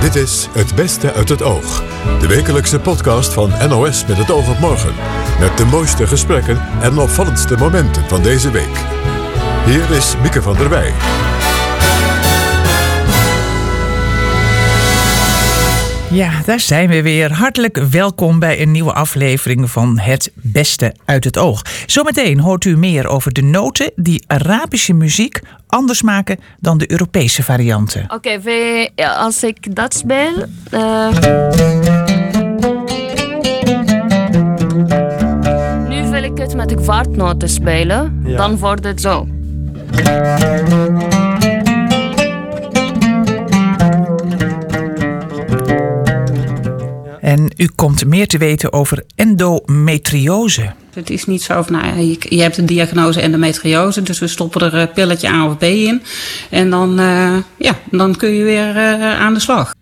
Dit is Het Beste uit het Oog. De wekelijkse podcast van NOS met het oog op morgen. Met de mooiste gesprekken en opvallendste momenten van deze week. Hier is Mieke van der Wij. Ja, daar zijn we weer. Hartelijk welkom bij een nieuwe aflevering van Het Beste uit het Oog. Zometeen hoort u meer over de noten die Arabische muziek anders maken dan de Europese varianten. Oké, als ik dat speel. eh, Nu wil ik het met de kwartnoten spelen. Dan wordt het zo. En u komt meer te weten over endometriose. Het is niet zo van, nou, je, je hebt een diagnose endometriose, dus we stoppen er een pilletje A of B in. En dan, eh, ja, dan kun je weer eh, aan de slag.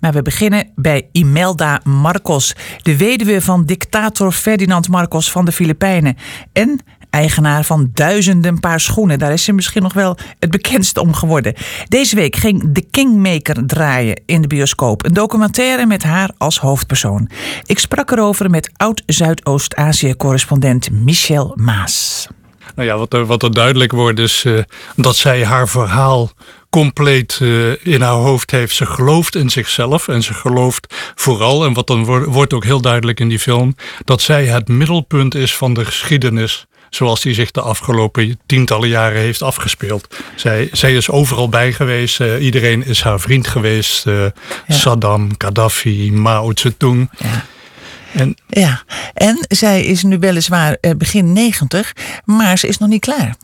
Maar we beginnen bij Imelda Marcos, de weduwe van dictator Ferdinand Marcos van de Filipijnen. En eigenaar van duizenden paar schoenen. Daar is ze misschien nog wel het bekendst om geworden. Deze week ging The Kingmaker draaien in de bioscoop. Een documentaire met haar als hoofdpersoon. Ik sprak erover met oud-Zuidoost-Azië-correspondent Michel Maas. Nou ja, wat er, wat duidelijk wordt is eh, dat zij haar verhaal compleet eh, in haar hoofd heeft. Ze gelooft in zichzelf en ze gelooft vooral, en wat dan wordt ook heel duidelijk in die film, dat zij het middelpunt is van de geschiedenis. Zoals die zich de afgelopen tientallen jaren heeft afgespeeld. Zij, zij is overal bij geweest. eh, iedereen is haar vriend geweest. eh, Saddam, Gaddafi, Mao Zedong. Ja. En Ja, en zij is nu weliswaar eh, begin 90, maar ze is nog niet klaar.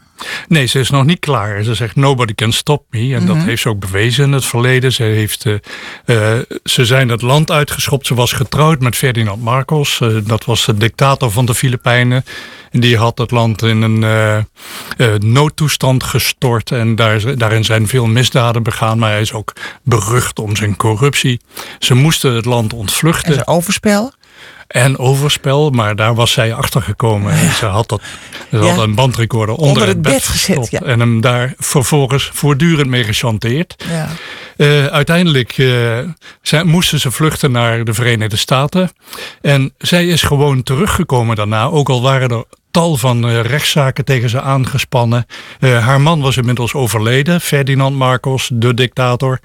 Nee, ze is nog niet klaar. Ze zegt nobody can stop me. En dat heeft ze ook bewezen in het verleden. Ze, heeft, ze zijn het land uitgeschopt. Ze was getrouwd met Ferdinand Marcos. Dat was de dictator van de Filipijnen. En die had het land in een eh, eh, noodtoestand gestort. En daar, daarin zijn veel misdaden begaan. Maar hij is ook berucht om zijn corruptie. Ze moesten het land ontvluchten. En overspel. En overspel, maar daar was zij achter gekomen. En ze had, dat, ze had een bandrecorder onder, Onder het het bed, bed gezet, ja. En hem daar vervolgens voortdurend mee gechanteerd. Ja. Eh, uiteindelijk eh, moesten ze vluchten naar de Verenigde Staten. En zij is gewoon teruggekomen daarna. Ook al waren er tal van eh, rechtszaken tegen ze aangespannen. Haar man was inmiddels overleden, Ferdinand Marcos, de dictator.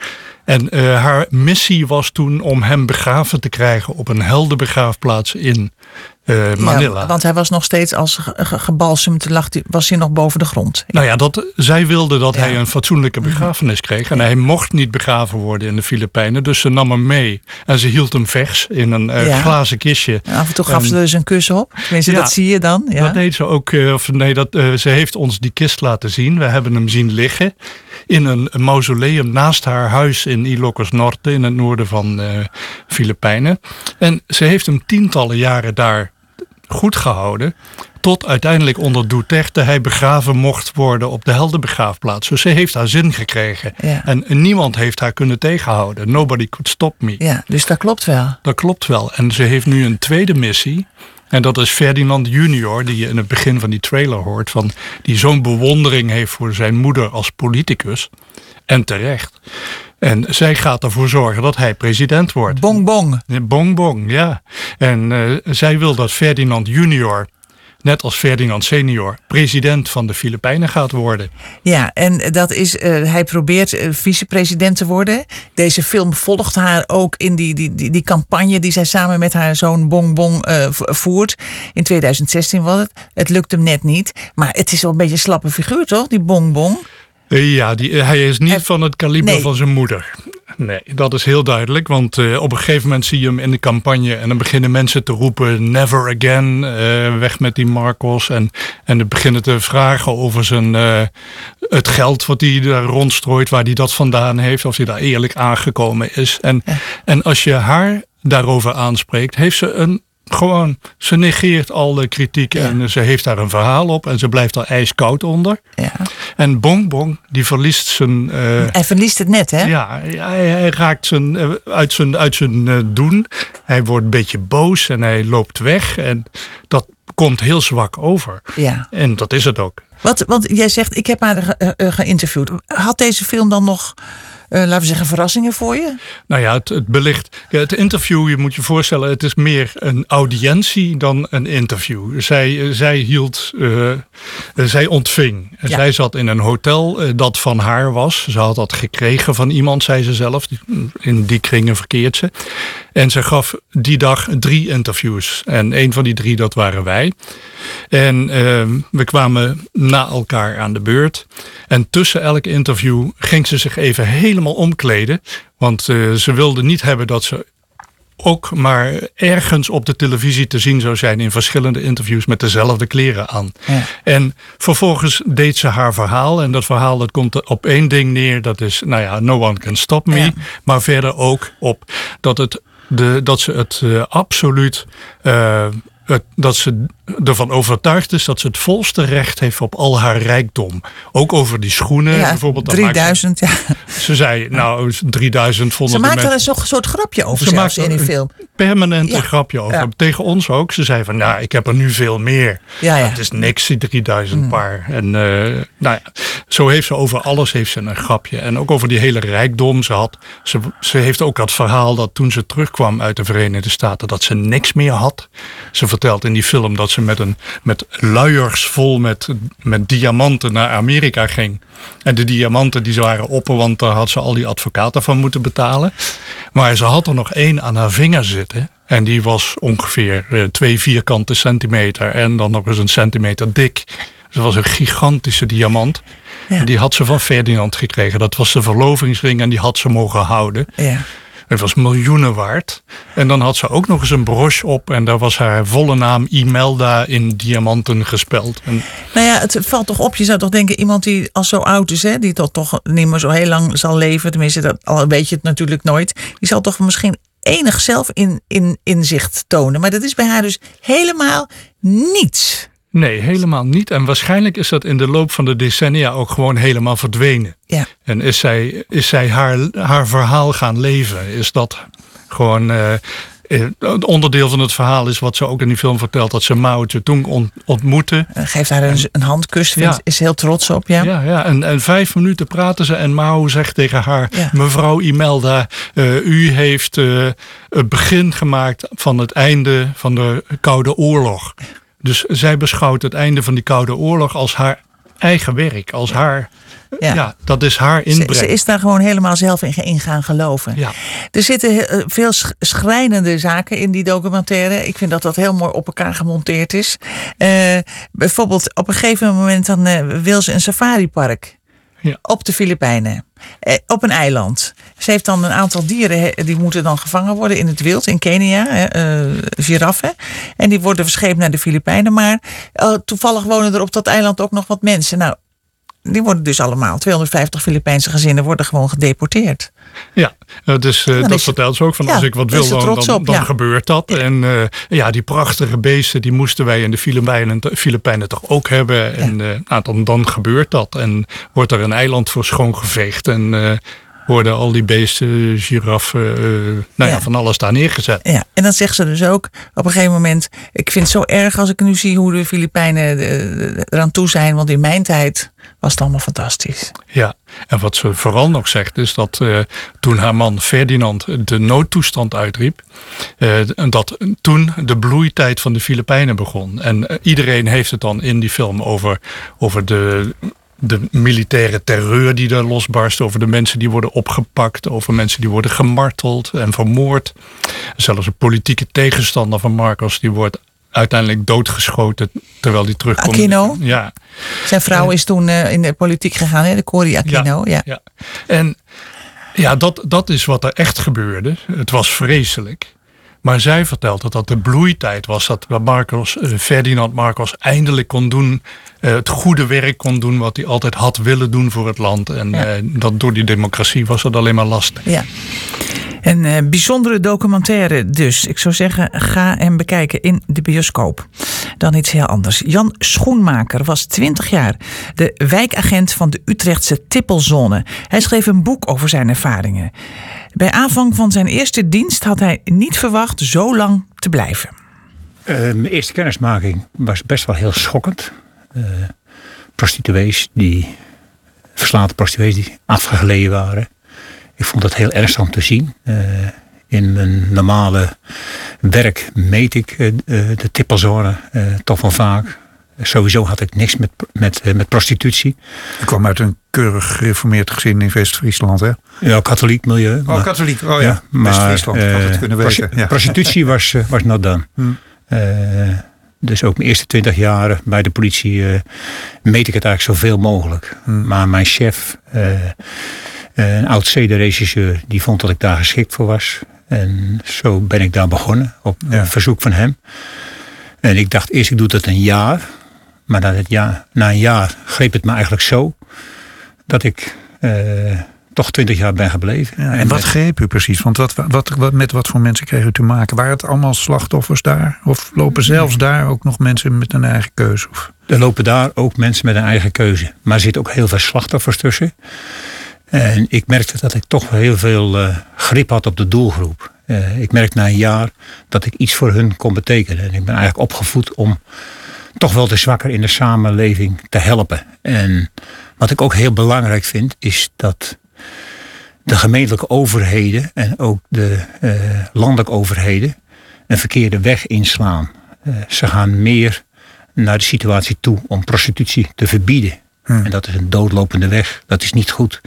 En eh, haar missie was toen om hem begraven te krijgen op een heldenbegraafplaats in eh, Manila. Ja, want hij was nog steeds als ge- ge- gebalsemd, lag was hij nog boven de grond. Nou ja, dat, zij wilde dat Ja. Mhm. hij een fatsoenlijke begrafenis kreeg. En hij mocht niet begraven worden in de Filipijnen. Dus ze nam hem mee. En ze hield hem vers in een eh, glazen kistje. Af en toe gaf En ze dus een kus op. Tenminste, dat zie je dan. Ja. Dat deed ze ook. Of nee, dat, ze heeft ons die kist laten zien. We hebben hem zien liggen in een mausoleum naast haar huis in Ilocos Norte. In het noorden van eh Filipijnen. En ze heeft hem tientallen jaren daar goed gehouden. Tot uiteindelijk onder Duterte hij begraven mocht worden op de heldenbegraafplaats. Dus ze heeft haar zin gekregen. Ja. En niemand heeft haar kunnen tegenhouden. Nobody could stop me. ja, dus dat klopt wel. Dat klopt wel. En ze heeft nu een tweede missie. En dat is Ferdinand Junior, die je in het begin van die trailer hoort. Van, die zo'n bewondering heeft voor zijn moeder als politicus. En terecht. En zij gaat ervoor zorgen dat hij president wordt. Bong bong. Bong bong, ja. En eh, zij wil dat Ferdinand Junior, net als Ferdinand Senior, president van de Filipijnen gaat worden. Ja, en dat is, eh, hij probeert eh, vicepresident te worden. Deze film volgt haar ook in die, die, die, die campagne die zij samen met haar zoon Bong Bong eh, voert. In 2016 was het. Het lukt hem net niet. Maar het is wel een beetje een slappe figuur, toch? Die Bong Bong. Ja, die, hij is niet Hij- van het kaliber Nee. van zijn moeder. Nee, dat is heel duidelijk. Want eh, op een gegeven moment zie je hem in de campagne. En dan beginnen mensen te roepen: never again. eh, weg met die Marcos. En, en dan beginnen te vragen over zijn, eh, het geld wat hij daar rondstrooit. Waar hij dat vandaan heeft. Of hij daar eerlijk aangekomen is. En, en als je haar daarover aanspreekt, heeft ze een gewoon, ze negeert al de kritiek en ze heeft daar een verhaal op en ze blijft er ijskoud onder. Ja. En Bong Bong, die verliest zijn. eh, Hij verliest het net, hè? ja, hij, hij raakt zijn, eh, uit zijn, uit zijn eh, doen. Hij wordt een beetje boos en hij loopt weg. En dat komt heel zwak over. Ja. En dat is het ook. Wat, want jij zegt, ik heb haar ge- geïnterviewd. Had deze film dan nog laten we zeggen, verrassingen voor je? Nou ja, het, het belicht. Het interview, je moet je voorstellen, het is meer een audiëntie dan een interview. Zij, zij hield, zij ontving. Zij zat in een hotel dat van haar was. Ze had dat gekregen van iemand, zei ze zelf. In die kringen verkeert ze. En ze gaf die dag drie interviews. En een van die drie, dat waren wij. En ehm, we kwamen na elkaar aan de beurt. En tussen elk interview ging ze zich even helemaal omkleden. Want uh, ze wilde niet hebben dat ze ook maar ergens op de televisie te zien zou zijn in verschillende interviews met dezelfde kleren aan. Ja. En vervolgens deed ze haar verhaal. En dat verhaal dat komt op één ding neer. Dat is, nou ja, no one can stop me. Maar verder ook op dat, het, de, dat ze het uh, absoluut uh, dat ze ervan overtuigd is dat ze het volste recht heeft op al haar rijkdom. Ook over die schoenen ja, bijvoorbeeld. 3000, ja. Ze zei, nou, 3000 vonden Ze maakt nog een soort grapje over ze zelfs in die film. permanent een grapje over. Tegen ons ook. Ze zei van, nou, ik heb er nu veel meer. Ja, ja. Het is niks, die 3000 mm. paar. En uh, nou ja, zo heeft ze over alles heeft ze een grapje. En ook over die hele rijkdom. Ze, had, ze, ze heeft ook dat verhaal dat toen ze terugkwam uit de Verenigde Staten, dat ze niks meer had. Ze vertelt in die film dat ze met, een, met luiers vol met, met diamanten naar Amerika ging. En de diamanten die waren op, want daar had ze al die advocaten van moeten betalen. Maar ze had er nog één aan haar vinger zitten. En die was ongeveer eh, twee vierkante centimeter en dan nog eens een centimeter dik. Dat was een gigantische diamant. En die had ze van Ferdinand gekregen. Dat was de verlovingsring en die had ze mogen houden. Ja. Het was miljoenen waard. En dan had ze ook nog eens een broche op. En daar was haar volle naam Imelda in diamanten gespeld. Nou ja, het valt toch op. Je zou toch denken, iemand die al zo oud is, hè, die tot toch niet meer zo heel lang zal leven. Tenminste, dat, al weet je het natuurlijk nooit. Die zal toch misschien enig zelf in, in, inzicht tonen. Maar dat is bij haar dus helemaal niets. Nee, helemaal niet. En waarschijnlijk is dat in de loop van de decennia ook gewoon helemaal verdwenen. Ja. En is zij, is zij haar, haar verhaal gaan leven? Is dat gewoon. Uh, het onderdeel van het verhaal is wat ze ook in die film vertelt: dat ze Mao Zedong ontmoeten. Geeft haar een, een handkus, ja. is heel trots op. Ja, ja, ja. En, en vijf minuten praten ze en Mao zegt tegen haar: Mevrouw Imelda, uh, u heeft uh, het begin gemaakt van het einde van de Koude Oorlog. Dus zij beschouwt het einde van die Koude Oorlog als haar eigen werk, als haar. Ja. dat is haar inbreng. Ze, is daar gewoon helemaal zelf in, gaan geloven. Ja. Er zitten eh, veel schrijnende zaken in die documentaire. Ik vind dat dat heel mooi op elkaar gemonteerd is. Uh, bijvoorbeeld, op een gegeven moment dan, uh, wil ze een safaripark op de Filipijnen. Eh, op een eiland. Ze heeft dan een aantal dieren, die moeten dan gevangen worden in het wild in Kenia, eh, giraffen. En die worden verscheept naar de Filipijnen. Maar uh, toevallig wonen er op dat eiland ook nog wat mensen. Nou, die worden dus allemaal, 250 Filipijnse gezinnen worden gewoon gedeporteerd. Ja, eh, dus uh, dat vertelt ze ook. Van als ik wat wil, dan, dan, dan gebeurt dat. En uh, ja, die prachtige beesten, die moesten wij in de Filipijnen, Filipijnen toch ook hebben. En uh, nou, dan, dan gebeurt dat. En wordt er een eiland voor schoongeveegd. En worden al die beesten, giraffen, nou ja, van alles daar neergezet. Ja, en dan zegt ze dus ook op een gegeven moment... ik vind het zo erg als ik nu zie hoe de Filipijnen eraan toe zijn. Want in mijn tijd was het allemaal fantastisch. Ja, en wat ze vooral nog zegt is dat uh, toen haar man Ferdinand de noodtoestand uitriep, uh, dat toen de bloeitijd van de Filipijnen begon. En uh, iedereen heeft het dan in die film over, over de de militaire terreur die daar losbarst, over de mensen die worden opgepakt, over mensen die worden gemarteld en vermoord. Zelfs een politieke tegenstander van Marcos die wordt uiteindelijk doodgeschoten terwijl hij terugkomt. Aquino? Ja. Zijn vrouw is toen uh, in de politiek gegaan, hè? de Cory Aquino. Ja, ja. ja. En ja, dat, dat is wat er echt gebeurde. Het was vreselijk. Maar zij vertelt dat dat de bloeitijd was. Dat Marcos, uh, Ferdinand Marcos eindelijk kon doen. Uh, het goede werk kon doen wat hij altijd had willen doen voor het land. En ja. dat door die democratie was het alleen maar lastig. Ja. Een bijzondere documentaire dus. Ik zou zeggen, ga hem bekijken in de bioscoop. Dan iets heel anders. Jan Schoenmaker was 20 jaar de wijkagent van de Utrechtse Tippelzone. Hij schreef een boek over zijn ervaringen. Bij aanvang van zijn eerste dienst had hij niet verwacht zo lang te blijven. Uh, mijn eerste kennismaking was best wel heel schokkend. Uh, prostituees die verslaten prostituees die afgegleden waren ik vond het heel ernstig om te zien. Uh, in mijn normale werk meet ik de tippelzone toch wel vaak. Sowieso had ik niks met, met, met prostitutie. Ik kwam uit een keurig gereformeerd gezin in West-Friesland, hè? Ja, katholiek milieu. Oh, maar, katholiek. Oh ja, ja West-Friesland. had het kunnen weten. Ja. Prostitutie was, was not done. Hmm. Dus ook mijn eerste twintig jaren bij de politie uh, meet ik het eigenlijk zoveel mogelijk. Hmm. Maar mijn chef, een oud CD-regisseur, die vond dat ik daar geschikt voor was. En zo ben ik daar begonnen, op verzoek van hem. En ik dacht eerst, ik doe dat een jaar. Maar na, het jaar, na een jaar greep het me eigenlijk zo dat ik toch twintig jaar ben gebleven. Ja, en, wat greep u precies? Want wat, wat, wat, met wat voor mensen kreeg u te maken? Waren het allemaal slachtoffers daar? Of lopen zelfs daar ook nog mensen met een eigen keuze? Of? Er lopen daar ook mensen met een eigen keuze. Maar er zitten ook heel veel slachtoffers tussen. En ik merkte dat ik toch heel veel uh, grip had op de doelgroep. Uh, ik merkte na een jaar dat ik iets voor hun kon betekenen. En ik ben eigenlijk opgevoed om toch wel de zwakker in de samenleving te helpen. En wat ik ook heel belangrijk vind, is dat de gemeentelijke overheden en ook de uh, landelijke overheden een verkeerde weg inslaan. Uh, ze gaan meer naar de situatie toe om prostitutie te verbieden. Hmm. En dat is een doodlopende weg. Dat is niet goed.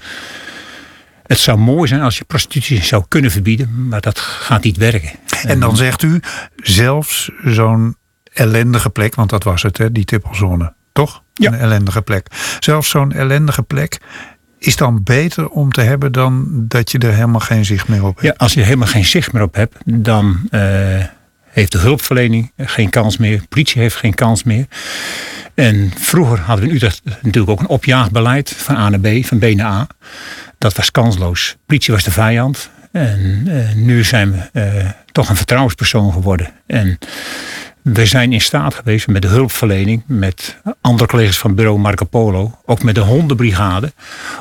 Het zou mooi zijn als je prostitutie zou kunnen verbieden, maar dat gaat niet werken. En dan zegt u zelfs zo'n ellendige plek, want dat was het, hè, die tippelzone, toch? Ja. Een ellendige plek. Zelfs zo'n ellendige plek is dan beter om te hebben dan dat je er helemaal geen zicht meer op hebt? Ja, als je er helemaal geen zicht meer op hebt, dan uh, heeft de hulpverlening geen kans meer. De politie heeft geen kans meer. En vroeger hadden we in Utrecht natuurlijk ook een opjaagbeleid van A naar B, van B naar A. Dat was kansloos. De politie was de vijand. En uh, nu zijn we uh, toch een vertrouwenspersoon geworden. En we zijn in staat geweest met de hulpverlening, met andere collega's van bureau Marco Polo, ook met de hondenbrigade,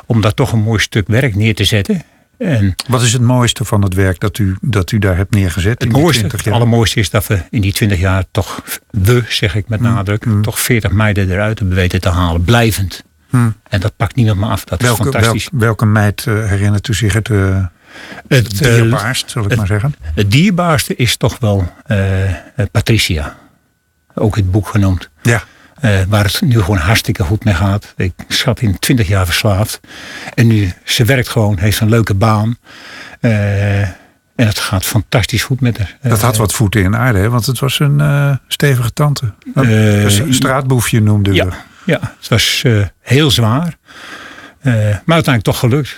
om daar toch een mooi stuk werk neer te zetten. En Wat is het mooiste van het werk dat u, dat u daar hebt neergezet? Het, mooiste, het allermooiste is dat we in die 20 jaar toch, we zeg ik met mm, nadruk, mm. toch 40 meiden eruit hebben weten te halen, blijvend. Mm. En dat pakt niemand meer af. Dat welke, is fantastisch. welke meid uh, herinnert u zich het, uh, het eh, dierbaarst, zal ik het, maar zeggen? Het dierbaarste is toch wel uh, Patricia. Ook het boek genoemd. Ja. Uh, waar het nu gewoon hartstikke goed mee gaat. Ik schat in 20 jaar verslaafd. En nu, ze werkt gewoon, heeft een leuke baan. Uh, en het gaat fantastisch goed met haar. Dat had wat voeten in aarde, hè? want het was een stevige tante. een straatboefje noemde ja, Ja, het was heel zwaar. maar uiteindelijk toch gelukt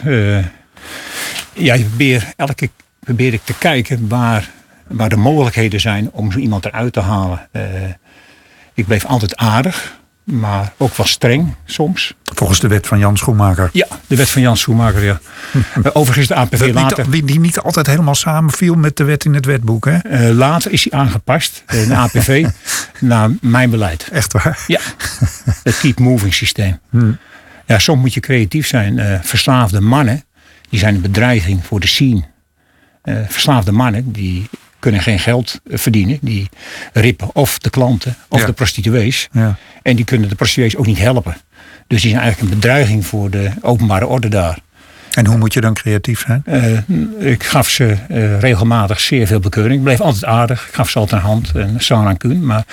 ja, je probeer, elke probeer ik te kijken waar, waar de mogelijkheden zijn om zo iemand eruit te halen. Uh, ik bleef altijd aardig, maar ook wel streng soms. Volgens de wet van Jan Schoenmaker. Ja, de wet van Jan Schoenmaker, ja. Eh, overigens de APV die, later... Die, die, niet altijd helemaal samenviel met de wet in het wetboek, hè? Uh, later is hij aangepast, de APV, naar mijn beleid. Echt waar? Ja, het keep moving systeem. Hmm. Ja, soms moet je creatief zijn. Uh, verslaafde mannen die zijn een bedreiging voor de scene. Uh, verslaafde mannen die kunnen geen geld eh, verdienen. Die rippen of de klanten of de prostituees. Ja. En die kunnen de prostituees ook niet helpen. Dus die zijn eigenlijk een bedreiging voor de openbare orde daar. En hoe moet je dan creatief zijn? Uh, ik gaf ze uh, regelmatig zeer veel bekeuring. Ik bleef altijd aardig. Ik gaf ze altijd een hand en zo aan kun. Maar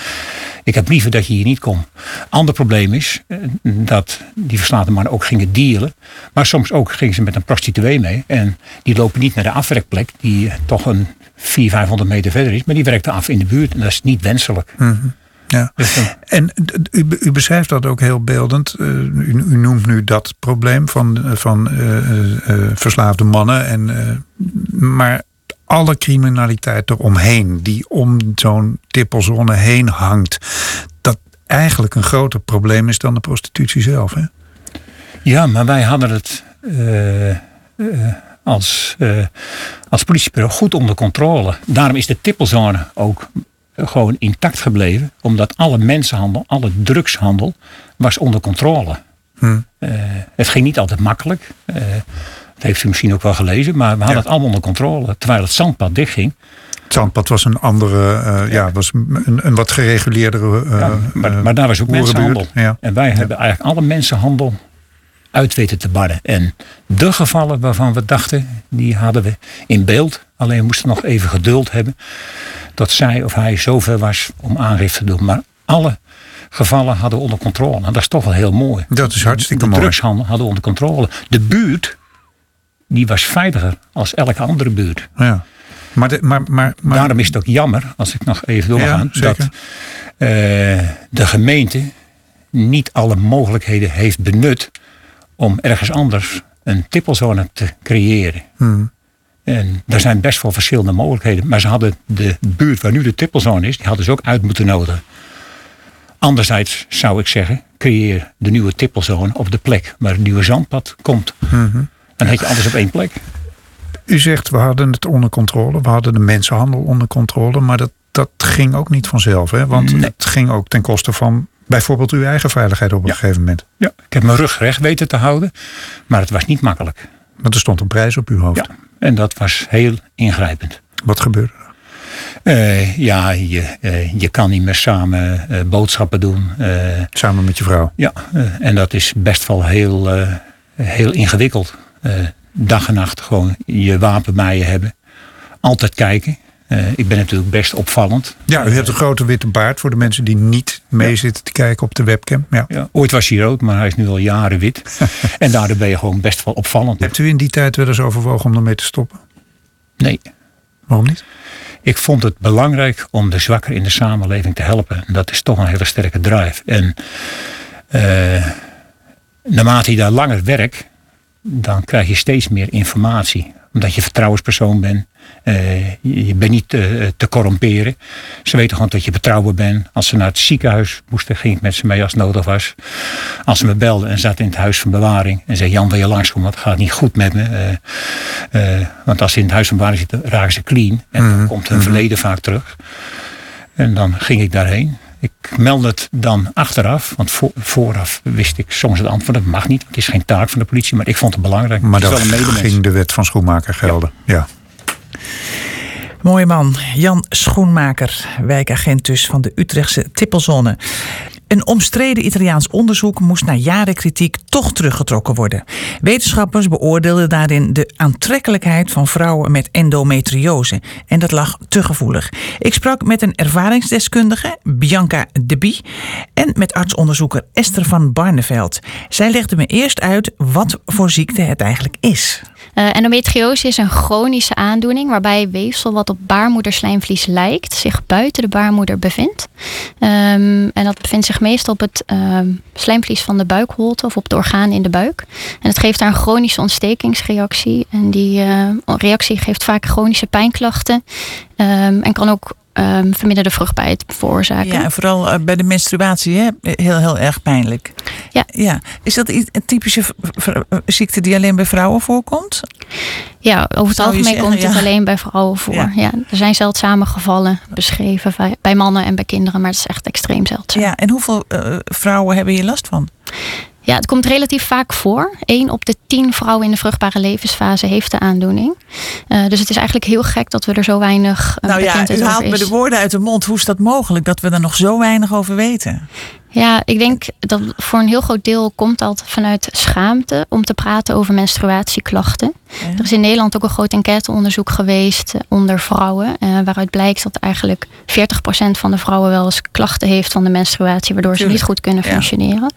ik heb liever dat je hier niet komt. Ander probleem is uh, dat die verslaafde mannen ook gingen dealen. Maar soms ook gingen ze met een prostituee mee. En die lopen niet naar de afwerkplek. Die toch een 400, 500 meter verder is. Maar die werkte af in de buurt. En dat is niet wenselijk. Mm -hmm. Ja. En u, u, beschrijft dat ook heel beeldend. Uh, u, u, noemt nu dat probleem van, van uh, uh, verslaafde mannen. En, maar alle criminaliteit eromheen, die om zo'n tippelzone heen hangt, dat eigenlijk een groter probleem is dan de prostitutie zelf. Hè? Ja, maar wij hadden het als, als politiebureau goed onder controle. Daarom is de tippelzone ook gewoon intact gebleven. Omdat alle mensenhandel, alle drugshandel was onder controle. Hmm. Uh, het ging niet altijd makkelijk. Uh, dat heeft u misschien ook wel gelezen. Maar we hadden het allemaal onder controle. Terwijl het zandpad dichtging. Het zandpad was een andere, uh, ja. was een, een, wat gereguleerdere. Ja, maar, maar, daar was ook mensenhandel. En wij hebben eigenlijk alle mensenhandel uit weten te barren. En de gevallen waarvan we dachten, die hadden we in beeld. Alleen we moesten nog even geduld hebben dat zij of hij zover was om aangifte te doen. Maar alle gevallen hadden we onder controle. En dat is toch wel heel mooi. Dat is hartstikke de mooi. drugshandel hadden we onder controle. De buurt, die was veiliger als elke andere buurt. Ja. Maar, de, maar, maar, maar Daarom is het ook jammer, als ik nog even doorga, Ja, dat eh, de gemeente niet alle mogelijkheden heeft benut om ergens anders een tippelzone te creëren. Hmm. En er zijn best wel verschillende mogelijkheden. Maar ze hadden de buurt waar nu de tippelzone is, die hadden ze ook uit moeten nodigen. Anderzijds zou ik zeggen, creëer de nieuwe tippelzone op de plek waar het nieuwe zandpad komt. Mhm. Dan heb je alles op één plek. U zegt we hadden het onder controle, we hadden de mensenhandel onder controle, maar dat, dat ging ook niet vanzelf. Hè? Want Nee. het ging ook ten koste van bijvoorbeeld uw eigen veiligheid op een Ja. gegeven moment. Ja, ik heb mijn rug recht weten te houden, maar het was niet makkelijk. Want er stond een prijs op uw hoofd. Ja, en dat was heel ingrijpend. Wat gebeurde er? Eh, ja, je, eh, je kan niet meer samen eh, boodschappen doen. Samen met je vrouw. ja, en dat is best wel heel, heel ingewikkeld. Dag en nacht gewoon je wapen bij je hebben. Altijd kijken. Eh, ik ben natuurlijk best opvallend. Ja, u hebt een grote witte baard voor de mensen die niet mee zitten te kijken op de webcam. Ja. Ja, ooit was hij rood, maar hij is nu al jaren wit. en daardoor ben je gewoon best wel opvallend. Hebt u in die tijd wel eens overwogen om ermee te stoppen? Nee, Waarom niet? ik vond het belangrijk om de zwakker in de samenleving te helpen. En dat is toch een hele sterke drive. En eh, naarmate je daar langer werkt, dan krijg je steeds meer informatie. Omdat je vertrouwenspersoon bent. Eh, je, je bent niet te, te corromperen. Ze weten gewoon dat je betrouwbaar bent. Als ze naar het ziekenhuis moesten, ging ik met ze mee als het nodig was. Als ze me belden en zaten in het huis van bewaring. En zei Jan, wil je langskomen? Want het gaat niet goed met me. Eh, eh, want als ze in het huis van bewaring zitten, raken ze clean. En dan komt hun verleden vaak terug. En dan ging ik daarheen. Ik meldde het dan achteraf, want voor- vooraf wist ik soms het antwoord. Dat mag niet, het is geen taak van de politie, maar ik vond het belangrijk. Maar het medemens. ging de wet van Schoenmaker gelden. Ja. Mooie man, Jan Schoenmaker, wijkagent dus van de Utrechtse Tippelzone. Een omstreden Italiaans onderzoek moest na jaren kritiek toch teruggetrokken worden. Wetenschappers beoordeelden daarin de aantrekkelijkheid van vrouwen met endometriose. En dat lag te gevoelig. Ik sprak met een ervaringsdeskundige, Bianca de Bie, en met artsonderzoeker Esther van Barneveld. Zij legde me eerst uit wat voor ziekte het eigenlijk is. Eh, endometriose is een chronische aandoening waarbij weefsel wat op baarmoederslijmvlies lijkt zich buiten de baarmoeder bevindt. Ehm, en dat bevindt zich meestal op het ehm, slijmvlies van de buikholte of op de organen in de buik. En het geeft daar een chronische ontstekingsreactie. En die eh, reactie geeft vaak chronische pijnklachten ehm, en kan ook ehm, verminderde vruchtbaarheid veroorzaken. Ja, en vooral eh, bij de menstruatie, hè? heel, heel erg pijnlijk. Ja. ja. Is dat iets- een typische ziekte die alleen bij vrouwen voorkomt? Ja, over het algemeen zeggen, komt het ja. alleen bij vrouwen voor. Ja. Ja. er zijn zeldzame gevallen beschreven bij- bij mannen en bij kinderen, maar het is echt extreem zeldzaam. Ja, en hoeveel eh, vrouwen hebben hier last van? Ja, het komt relatief vaak voor. 1 op de 10 vrouwen in de vruchtbare levensfase heeft de aandoening. Eh, dus het is eigenlijk heel gek dat we er zo weinig uh, nou ja, u haalt me de woorden uit de mond. Hoe is dat mogelijk dat we er nog zo weinig over weten? Ja, ik denk dat voor een heel groot deel komt dat vanuit schaamte om te praten over menstruatieklachten. Er is in Nederland ook een groot enquêteonderzoek geweest eh, onder vrouwen. eh, waaruit blijkt dat eigenlijk 40% van de vrouwen wel eens klachten heeft van de menstruatie. Waardoor ze niet goed kunnen ja. functioneren.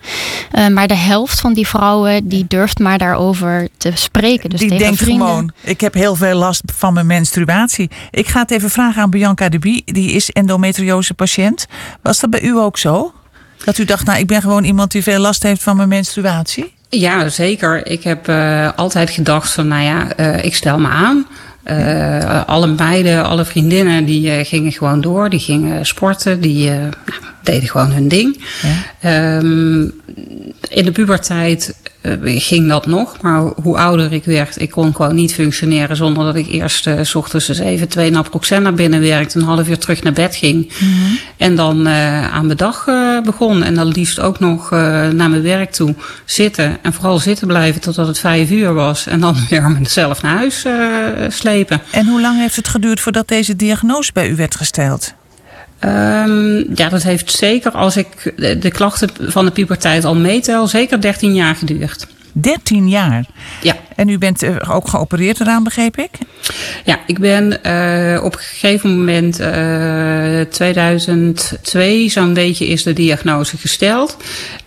Eh, maar de helft van die vrouwen die durft maar daarover te spreken. Dus die tegen denkt vrienden. gewoon, ik heb heel veel last van mijn menstruatie. Ik ga het even vragen aan Bianca de Bie. Die is endometriose patiënt. Was dat bij u ook zo? Dat u dacht, nou, ik ben gewoon iemand die veel last heeft van mijn menstruatie? Ja, zeker. Ik heb eh, altijd gedacht van, nou ja, eh, ik stel me aan. Eh, alle meiden, alle vriendinnen, die gingen gewoon door. Die gingen sporten, die nou, deden gewoon hun ding. Ehm, in de puberteit ging dat nog. Maar hoe ouder ik werd, ik kon gewoon niet functioneren... zonder dat ik eerst eh, s ochtends eens even twee naproxen naar binnen werkte... een half uur terug naar bed ging. En dan eh, aan mijn dag eh, begon. En dan liefst ook nog eh, naar mijn werk toe zitten. En vooral zitten blijven totdat het vijf uur was. En dan weer mezelf naar huis eh, slepen. En hoe lang heeft het geduurd voordat deze diagnose bij u werd gesteld? Ehm, ja, dat heeft zeker, als ik de, de klachten van de puberteit al meetel, zeker 13 jaar geduurd. 13 jaar. Ja. En u bent eh, ook geopereerd eraan, begreep ik? Ja, ik ben uh, op een gegeven moment, uh, 2002, zo'n beetje is de diagnose gesteld.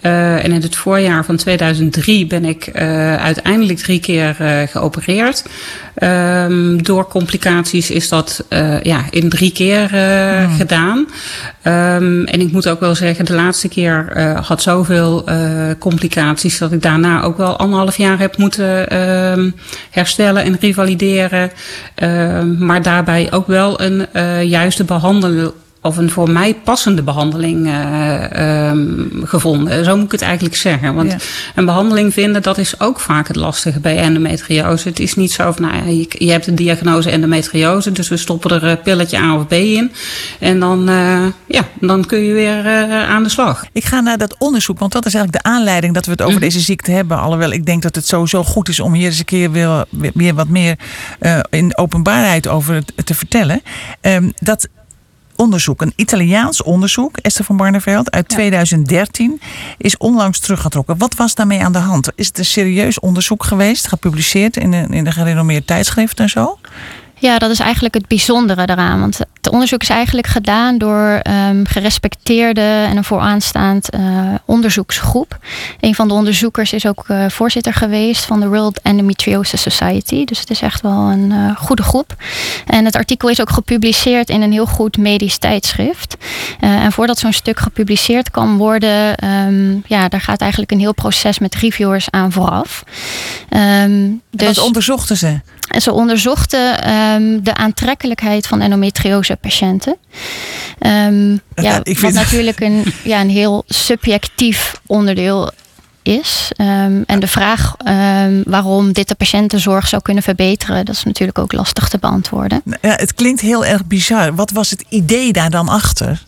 Uh, en in het voorjaar van 2003 ben ik uiteindelijk drie keer geopereerd. Um, door complicaties is dat ja, in drie keer hmm. gedaan. Um, en ik moet ook wel zeggen, de laatste keer had zoveel complicaties dat ik daarna ook wel anderhalf jaar heb moeten ehm, herstellen en revalideren. Ehm, maar daarbij ook wel een uh, juiste behandeling of een voor mij passende behandeling uh, um, gevonden. Zo moet ik het eigenlijk zeggen. Want een behandeling vinden, dat is ook vaak het lastige bij endometriose. Het is niet zo van, nou ja, je, je hebt de diagnose endometriose, dus we stoppen er een pilletje A of B in. En dan, uh, ja, dan kun je weer uh, aan de slag. Ik ga naar dat onderzoek, want dat is eigenlijk de aanleiding dat we het over mm. deze ziekte hebben. Alhoewel ik denk dat het sowieso goed is om hier eens een keer weer, weer wat meer in openbaarheid over te vertellen. Um, dat onderzoek, een Italiaans onderzoek, Esther van Barneveld, uit 2013, is onlangs teruggetrokken. Wat was daarmee aan de hand? Is het een serieus onderzoek geweest, gepubliceerd in een, in een gerenommeerd tijdschrift en zo? Ja, dat is eigenlijk het bijzondere daaraan. Want het onderzoek is eigenlijk gedaan door um, gerespecteerde en een vooraanstaand uh, onderzoeksgroep. Een van de onderzoekers is ook uh, voorzitter geweest van de World Endometriosis Society. Dus het is echt wel een uh, goede groep. En het artikel is ook gepubliceerd in een heel goed medisch tijdschrift. en voordat zo'n stuk gepubliceerd kan worden, um, ja, daar gaat eigenlijk een heel proces met reviewers aan vooraf. Um, dus, wat onderzochten ze? En ze onderzochten um, de aantrekkelijkheid van endometriose patiënten. Um, ja, ik vind... Wat natuurlijk een, ja, een heel subjectief onderdeel is. Um, en de vraag um, waarom dit de patiëntenzorg zou kunnen verbeteren, dat is natuurlijk ook lastig te beantwoorden. Ja, het klinkt heel erg bizar. Wat was het idee daar dan achter?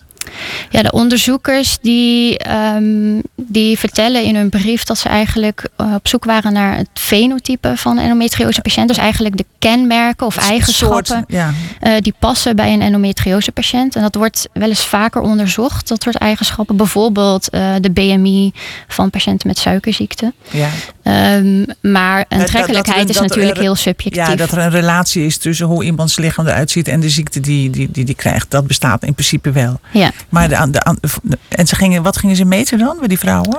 Ja, de onderzoekers die, um, die vertellen in hun brief dat ze eigenlijk uh, op zoek waren naar het fenotype van endometriose patiënten. Dus eigenlijk de kenmerken of eigenschappen soort, ja. uh, die passen bij een endometriose patiënt. En dat wordt wel eens vaker onderzocht, dat soort eigenschappen. Bijvoorbeeld uh, de BMI van patiënten met suikerziekte. Ja. Um, maar aantrekkelijkheid is natuurlijk heel subjectief. Ja, dat er een relatie is tussen hoe iemands lichaam eruit ziet en de ziekte die, die, die, die krijgt. Dat bestaat in principe wel. Ja. Maar de, de, en ze gingen, wat gingen ze meten dan bij die vrouwen?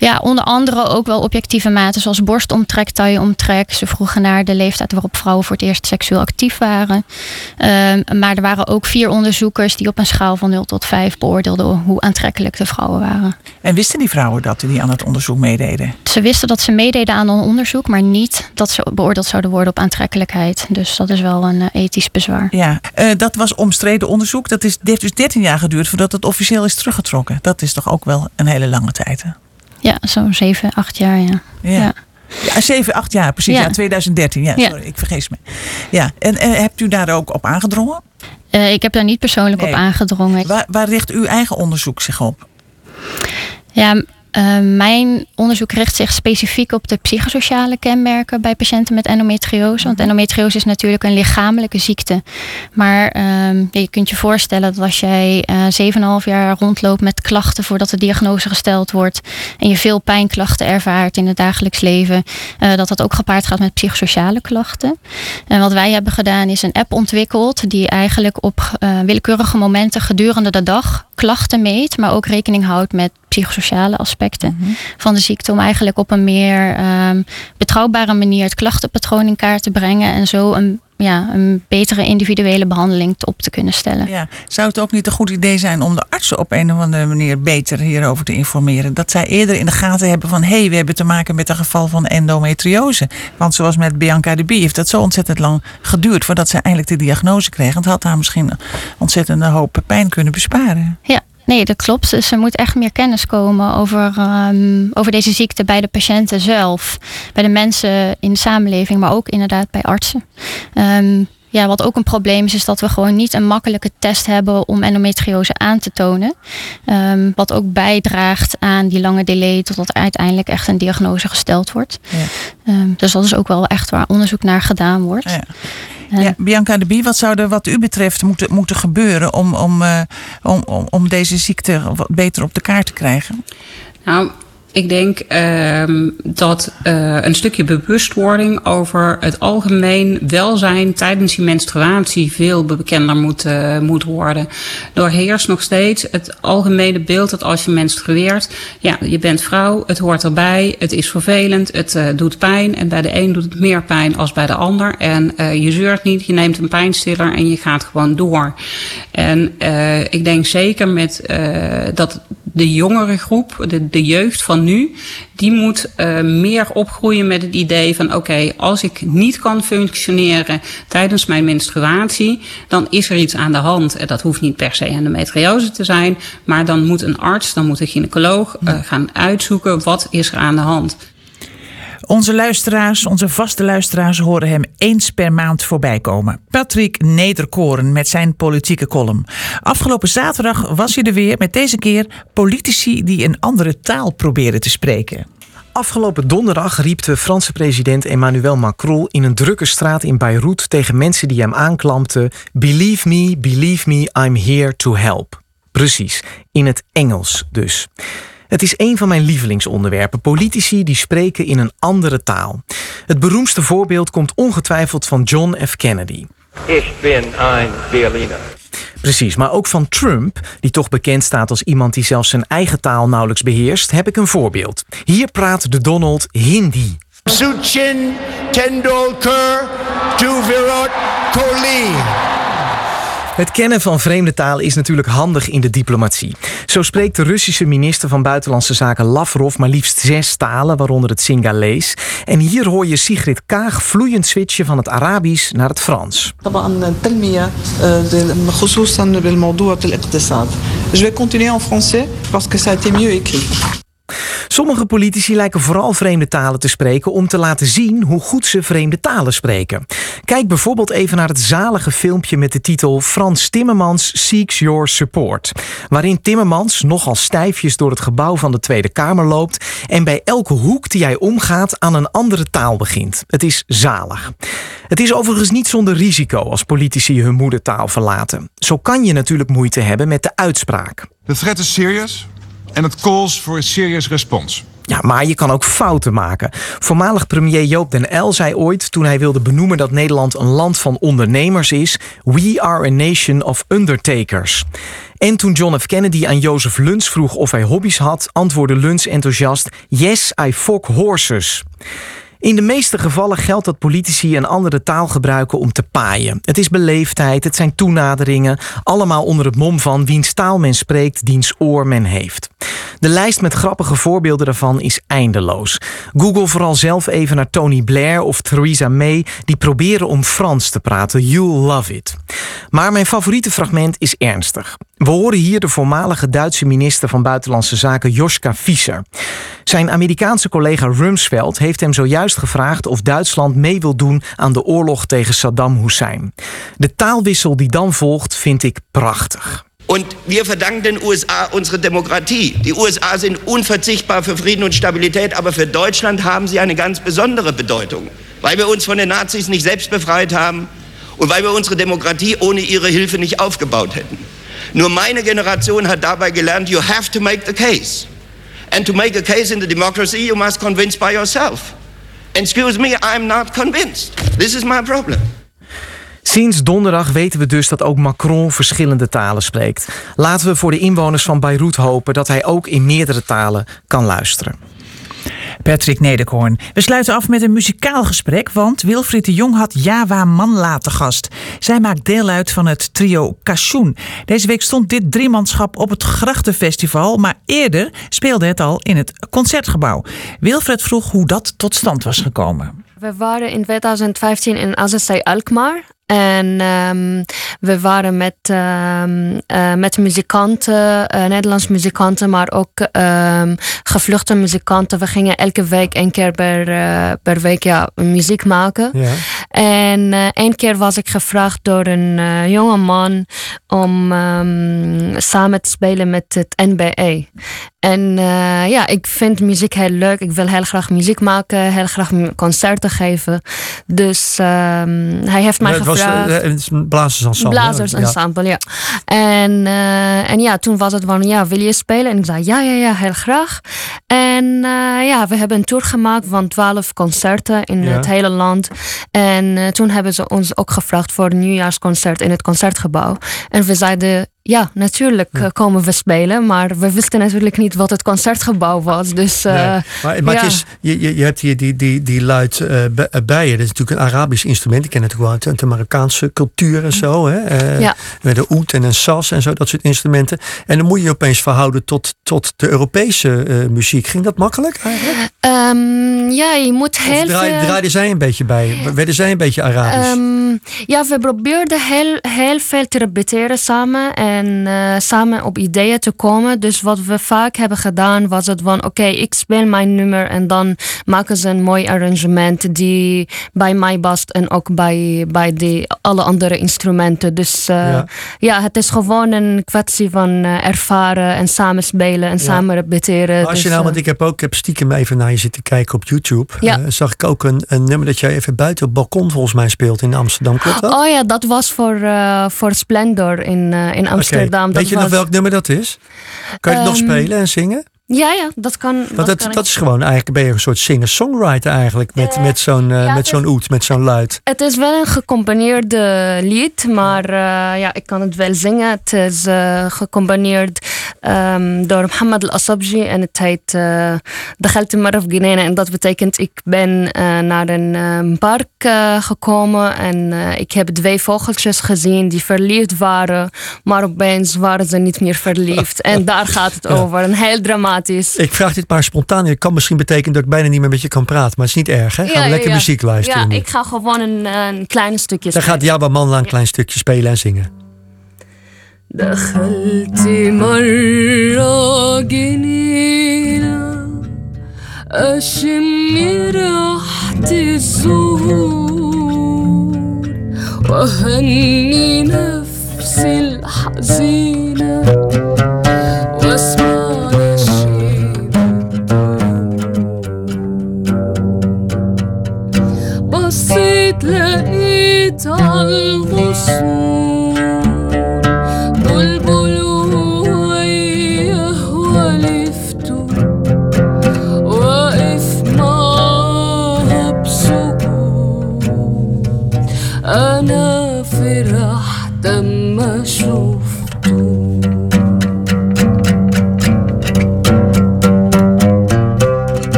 Ja, onder andere ook wel objectieve maten zoals borstomtrek, tailleomtrek. Ze vroegen naar de leeftijd waarop vrouwen voor het eerst seksueel actief waren. Um, maar er waren ook vier onderzoekers die op een schaal van 0 tot 5 beoordeelden hoe aantrekkelijk de vrouwen waren. En wisten die vrouwen dat die aan het onderzoek meededen? Ze wisten dat ze meededen aan een onderzoek, maar niet dat ze beoordeeld zouden worden op aantrekkelijkheid. Dus dat is wel een uh, ethisch bezwaar. Ja, uh, dat was omstreden onderzoek. Dat is, heeft dus 13 jaar geduurd voordat het officieel is teruggetrokken. Dat is toch ook wel een hele lange tijd. Hè? Ja, zo'n 7, 8 jaar, ja. ja. ja. 7, 8 jaar, precies. Ja, 2013. Ja, sorry, ik vergeet me. Ja, en, en hebt u daar ook op aangedrongen? Uh, ik heb daar niet persoonlijk nee. op aangedrongen. Waar, waar richt uw eigen onderzoek zich op? Ja, uh, mijn onderzoek richt zich specifiek op de psychosociale kenmerken bij patiënten met endometriose. Want mhm. endometriose is natuurlijk een lichamelijke ziekte. Maar uh, je kunt je voorstellen dat als jij uh, 7,5 jaar rondloopt met klachten voordat de diagnose gesteld wordt. En je veel pijnklachten ervaart in het dagelijks leven. Uh, dat dat ook gepaard gaat met psychosociale klachten. En wat wij hebben gedaan is een app ontwikkeld die eigenlijk op uh, willekeurige momenten gedurende de dag klachten meet. Maar ook rekening houdt met psychosociale aspecten mm -hmm. van de ziekte. Om eigenlijk op een meer um, betrouwbare manier het klachtenpatroon in kaart te brengen. En zo een, ja, een betere individuele behandeling op te kunnen stellen. Ja. Zou het ook niet een goed idee zijn om de artsen op een of andere manier beter hierover te informeren? Dat zij eerder in de gaten hebben van hé, hey, we hebben te maken met een geval van endometriose. Want zoals met Bianca de Bie heeft dat zo ontzettend lang geduurd voordat ze eindelijk de diagnose kreeg. Het had haar misschien een ontzettende hoop pijn kunnen besparen. Ja, Nee, dat klopt. Dus er moet echt meer kennis komen over, um, over deze ziekte bij de patiënten zelf. Bij de mensen in de samenleving, maar ook inderdaad bij artsen. Um, ja, wat ook een probleem is, is dat we gewoon niet een makkelijke test hebben om endometriose aan te tonen. Um, wat ook bijdraagt aan die lange delay totdat uiteindelijk echt een diagnose gesteld wordt. Ja. Um, dus dat is ook wel echt waar onderzoek naar gedaan wordt. Ja. Ja, Bianca de Bie, wat zou er wat u betreft moeten, moeten gebeuren om, om, uh, om, om, om deze ziekte wat beter op de kaart te krijgen? Nou, Ik denk uh, dat uh, een stukje bewustwording over het algemeen welzijn tijdens die menstruatie veel bekender moet, uh, moet worden. Doorheerst nog steeds het algemene beeld dat als je menstrueert, ja, je bent vrouw, het hoort erbij, het is vervelend, het uh, doet pijn. En bij de een doet het meer pijn als bij de ander. En je zeurt niet, je neemt een pijnstiller en je gaat gewoon door. En ik denk zeker met dat de jongere groep, de, de jeugd van nu, die moet uh, meer opgroeien met het idee van oké, okay, als ik niet kan functioneren tijdens mijn menstruatie, dan is er iets aan de hand. En dat hoeft niet per se endometriose te zijn, maar dan moet een arts, dan moet een gynaecoloog uh, gaan uitzoeken wat is er aan de hand. Onze luisteraars, onze vaste luisteraars, horen hem eens per maand voorbij komen. Patrick Nederkoren met zijn politieke column. Afgelopen zaterdag was hij er weer met deze keer politici die een andere taal proberen te spreken. Afgelopen donderdag riep de Franse president Emmanuel Macron in een drukke straat in Beirut tegen mensen die hem aanklampten: Believe me, believe me, I'm here to help. Precies, in het Engels dus. Het is een van mijn lievelingsonderwerpen. Politici die spreken in een andere taal. Het beroemdste voorbeeld komt ongetwijfeld van John F. Kennedy. Ik ben een Berliner. Precies, maar ook van Trump, die toch bekend staat als iemand die zelfs zijn eigen taal nauwelijks beheerst, heb ik een voorbeeld. Hier praat de Donald Hindi. Suchin Tendolkar to Virat Kohli. Het kennen van vreemde talen is natuurlijk handig in de diplomatie. Zo spreekt de Russische minister van Buitenlandse Zaken Lavrov maar liefst zes talen, waaronder het Singalees. En hier hoor je Sigrid Kaag vloeiend switchen van het Arabisch naar het Frans. Sommige politici lijken vooral vreemde talen te spreken om te laten zien hoe goed ze vreemde talen spreken. Kijk bijvoorbeeld even naar het zalige filmpje met de titel Frans Timmermans Seeks Your Support. Waarin Timmermans nogal stijfjes door het gebouw van de Tweede Kamer loopt en bij elke hoek die hij omgaat aan een andere taal begint. Het is zalig. Het is overigens niet zonder risico als politici hun moedertaal verlaten. Zo kan je natuurlijk moeite hebben met de uitspraak. The threat is serious en het calls for a serious response. Ja, maar je kan ook fouten maken. Voormalig premier Joop den L zei ooit toen hij wilde benoemen dat Nederland een land van ondernemers is: We are a nation of undertakers. En toen John F. Kennedy aan Jozef Luns vroeg of hij hobby's had, antwoordde Luns enthousiast: Yes, I fuck horses. In de meeste gevallen geldt dat politici een andere taal gebruiken om te paaien. Het is beleefdheid, het zijn toenaderingen, allemaal onder het mom van wiens taal men spreekt, diens oor men heeft. De lijst met grappige voorbeelden daarvan is eindeloos. Google vooral zelf even naar Tony Blair of Theresa May, die proberen om Frans te praten. You'll love it. Maar mijn favoriete fragment is ernstig. We horen hier de voormalige Duitse minister van Buitenlandse Zaken Joschka Fischer. Zijn Amerikaanse collega Rumsfeld heeft hem zojuist gevraagd of Duitsland mee wil doen aan de oorlog tegen Saddam Hussein. De taalwissel die dan volgt vind ik prachtig. Und wir verdanken den USA unsere Demokratie. Die USA sind unverzichtbar für Frieden und Stabilität, aber für Deutschland haben sie eine ganz besondere Bedeutung, weil wir uns von den Nazis nicht selbst befreit haben und weil wir unsere Demokratie ohne ihre Hilfe nicht aufgebaut hätten. Nur meine Generation hat dabei gelernt, you have to make the case. And to make a case in the democracy, you must convince by yourself. Excuse me, I'm not convinced. This is my problem. Sinds donderdag weten we dus dat ook Macron verschillende talen spreekt. Laten we voor de inwoners van Beirut hopen dat hij ook in meerdere talen kan luisteren. Patrick Nederkoorn. We sluiten af met een muzikaal gesprek, want Wilfried de Jong had Java Manla te gast. Zij maakt deel uit van het trio Kashoen. Deze week stond dit driemanschap op het Grachtenfestival, maar eerder speelde het al in het Concertgebouw. Wilfred vroeg hoe dat tot stand was gekomen. We waren in 2015 in Azazai Alkmaar. En um, we waren met, um, uh, met muzikanten, uh, Nederlandse muzikanten, maar ook um, gevluchte muzikanten. We gingen elke week, één keer per, uh, per week, ja, muziek maken. Ja. En één keer was ik gevraagd door een jonge man om samen te spelen met het NBE. En uh, ja, ik vind muziek heel leuk. Ik wil heel graag muziek maken, heel graag concerten geven. Dus uh, hij heeft mij gevraagd. Was, het een blazersensemble. Blazersensemble, ja. En, en ja, toen was het van, ja, wil je spelen? En ik zei, ja, ja, ja, heel graag. En En uh, ja, we hebben een tour gemaakt van twaalf concerten in Ja. het hele land. En eh, toen hebben ze ons ook gevraagd voor een nieuwjaarsconcert in het concertgebouw. En we zeiden, ja, natuurlijk eh, komen we spelen. Maar we wisten natuurlijk niet wat het concertgebouw was. Dus Nee. Maar, maar ja. het is, je, je, je hebt hier die, die, die luid eh, bi- eh, bijen. Dat is natuurlijk een Arabisch instrument. Ik ken het wel uit, de Marokkaanse cultuur en zo. Hè? Ja. Met een oet en een sas en zo, dat soort instrumenten. En dan moet je je opeens verhouden tot, tot de Europese muziek. Ging dat makkelijk eigenlijk? Ehm, ja, je moet heel draai, veel... draaiden zij een beetje bij? Werden zij een beetje Arabisch? Ehm, ja, we probeerden heel, heel veel te repeteren samen en eh, samen op ideeën te komen. Dus wat we vaak hebben gedaan was het van, oké, ik speel mijn nummer en dan maken ze een mooi arrangement die bij mij past en ook bij, bij die, alle andere instrumenten. Dus eh, Ja. ja. het is gewoon een kwestie van eh, ervaren en samenspelen en Ja. samen repeteren. Als je Dus, nou, want ik heb ook ik heb stiekem even naar je zitten kijken op YouTube. Ja. Eh, zag ik ook een, een nummer dat jij even buiten op het balkon volgens mij speelt in Amsterdam. Klopt dat? Oh ja, dat was voor, eh, voor Splendor in, eh, in Amsterdam. Weet je was... nog welk nummer dat is? Kan je het nog Ehm, spelen en zingen? Ja, ja, dat kan. Want dat dat, kan dat ik. is gewoon eigenlijk ben je een soort singer-songwriter eigenlijk met, met zo'n ja, met zo'n oet, met zo'n luid. Het is wel een gecomponeerde lied, maar ja, ik kan het wel zingen. Het is gecomponeerd door Mohammed Al-Asabji en het heet uh, Ginena. En dat betekent ik ben naar een park gekomen en ik heb twee vogeltjes gezien die verliefd waren, maar opeens waren ze niet meer verliefd. en daar gaat het over. En heel dramatisch. Ik vraag dit maar spontaan. Het kan misschien betekenen dat ik bijna niet meer met je kan praten, maar het is niet erg. Hè? Gaan Ja, we lekker ja. muziek luisteren Ja, nu. ik ga gewoon een, een klein stukje Dan gaat Jabba Manla een klein stukje spelen en zingen. دخلت مرة جنينة أشم ريحة الزهور وأهني نفسي الحزينة.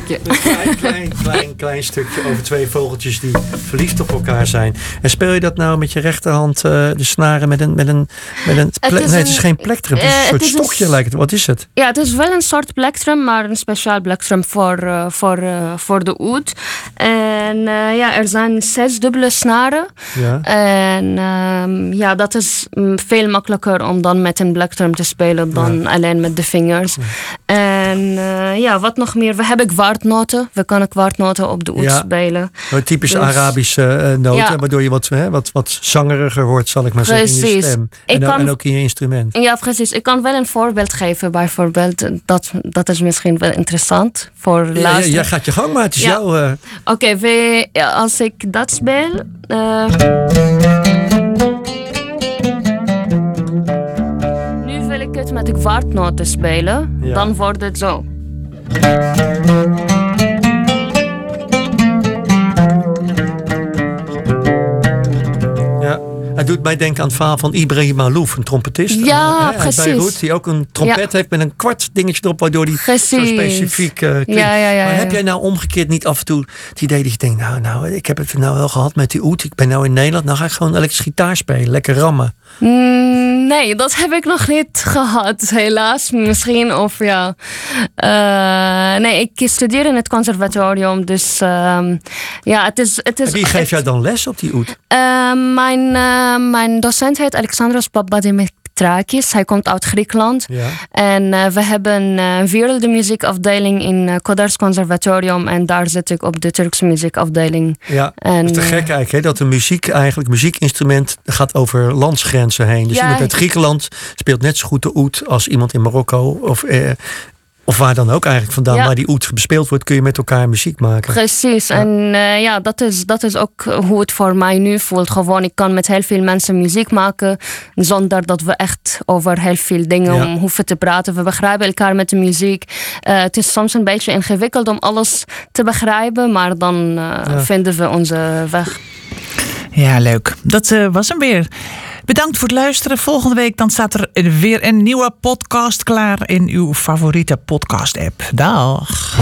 Stukje. Een klein, klein, klein, klein stukje over twee vogeltjes die verliefd op elkaar zijn. En speel je dat nou met je rechterhand, eh, de snaren met een. Met een, met een ple- is nee, het is een- geen plektrum. Het is eh, een soort het is stokje, lijkt het. Wat is het? Ja, het is wel een soort plektrum, maar een speciaal plektrum voor, eh, voor, voor de oud. En ja, er zijn zes dubbele snaren. Ja. En ehm, ja, dat is mm, veel makkelijker om dan met een plektrum te spelen dan alleen met de vingers. En eh, ja, wat nog meer? We hebben kwartnoten. We kunnen kwartnoten op de oud Ja. spelen. Een typische Dus- Arabische eh, noten, Ja. waardoor je wat, hè, wat, wat zangeriger wordt, zal ik maar zeggen, in je stem. En, ook- kan- en ook in je instrument. Ja, precies. Ik kan wel een voorbeeld geven. Bijvoorbeeld, dat, dat is misschien wel interessant voor Ja, ja, luisteren. jij gaat je gang, maar het is jouw... eh, Oké, als ik dat speel. eh, met de kwartnoten spelen. Ja. Dan wordt het zo. ja. Hij doet mij denken aan het verhaal van Ibrahim Alouf, een trompetist. Ja, uit precies. Beirut, die ook een trompet heeft met een kwart dingetje erop, waardoor die zo specifiek klinkt. Ja, ja, ja, maar heb jij nou omgekeerd niet af en toe het idee dat je denkt, nou, nou, ik heb het nou wel gehad met die oet, ik ben nou in Nederland, nou ga ik gewoon elektrisch gitaar spelen, lekker rammen. Mm, nee, dat heb ik nog niet gehad, helaas. Misschien, of ja. Eh, nee, ik studeer in het conservatorium, dus ehm, ja, het is. Het is En wie geeft jou dan les op die oet? Eh, mijn, eh, mijn docent heet Alexandros Papadimitrakis. Hij komt uit Griekenland. Ja. En eh, we hebben een wereld muziekafdeling in Kodars Conservatorium. En daar zit ik op de Turkse muziekafdeling. Ja, En, dat is te eh, gek eigenlijk, hè? dat de muziek eigenlijk, muziekinstrument gaat over landsgrenzen heen. Dus Ja. iemand uit Griekenland speelt net zo goed de oet als iemand in Marokko of eh, of waar dan ook eigenlijk vandaan, Ja. waar die oud bespeeld wordt, kun je met elkaar muziek maken. Precies, en eh, ja, dat is, dat is ook hoe het voor mij nu voelt. Gewoon, ik kan met heel veel mensen muziek maken zonder dat we echt over heel veel dingen Ja. om hoeven te praten. We begrijpen elkaar met de muziek. Eh, het is soms een beetje ingewikkeld om alles te begrijpen, maar dan eh, vinden we onze weg. Ja, leuk. Dat eh, was hem weer. Bedankt voor het luisteren. Volgende week dan staat er weer een nieuwe podcast klaar in uw favoriete podcast-app. Dag.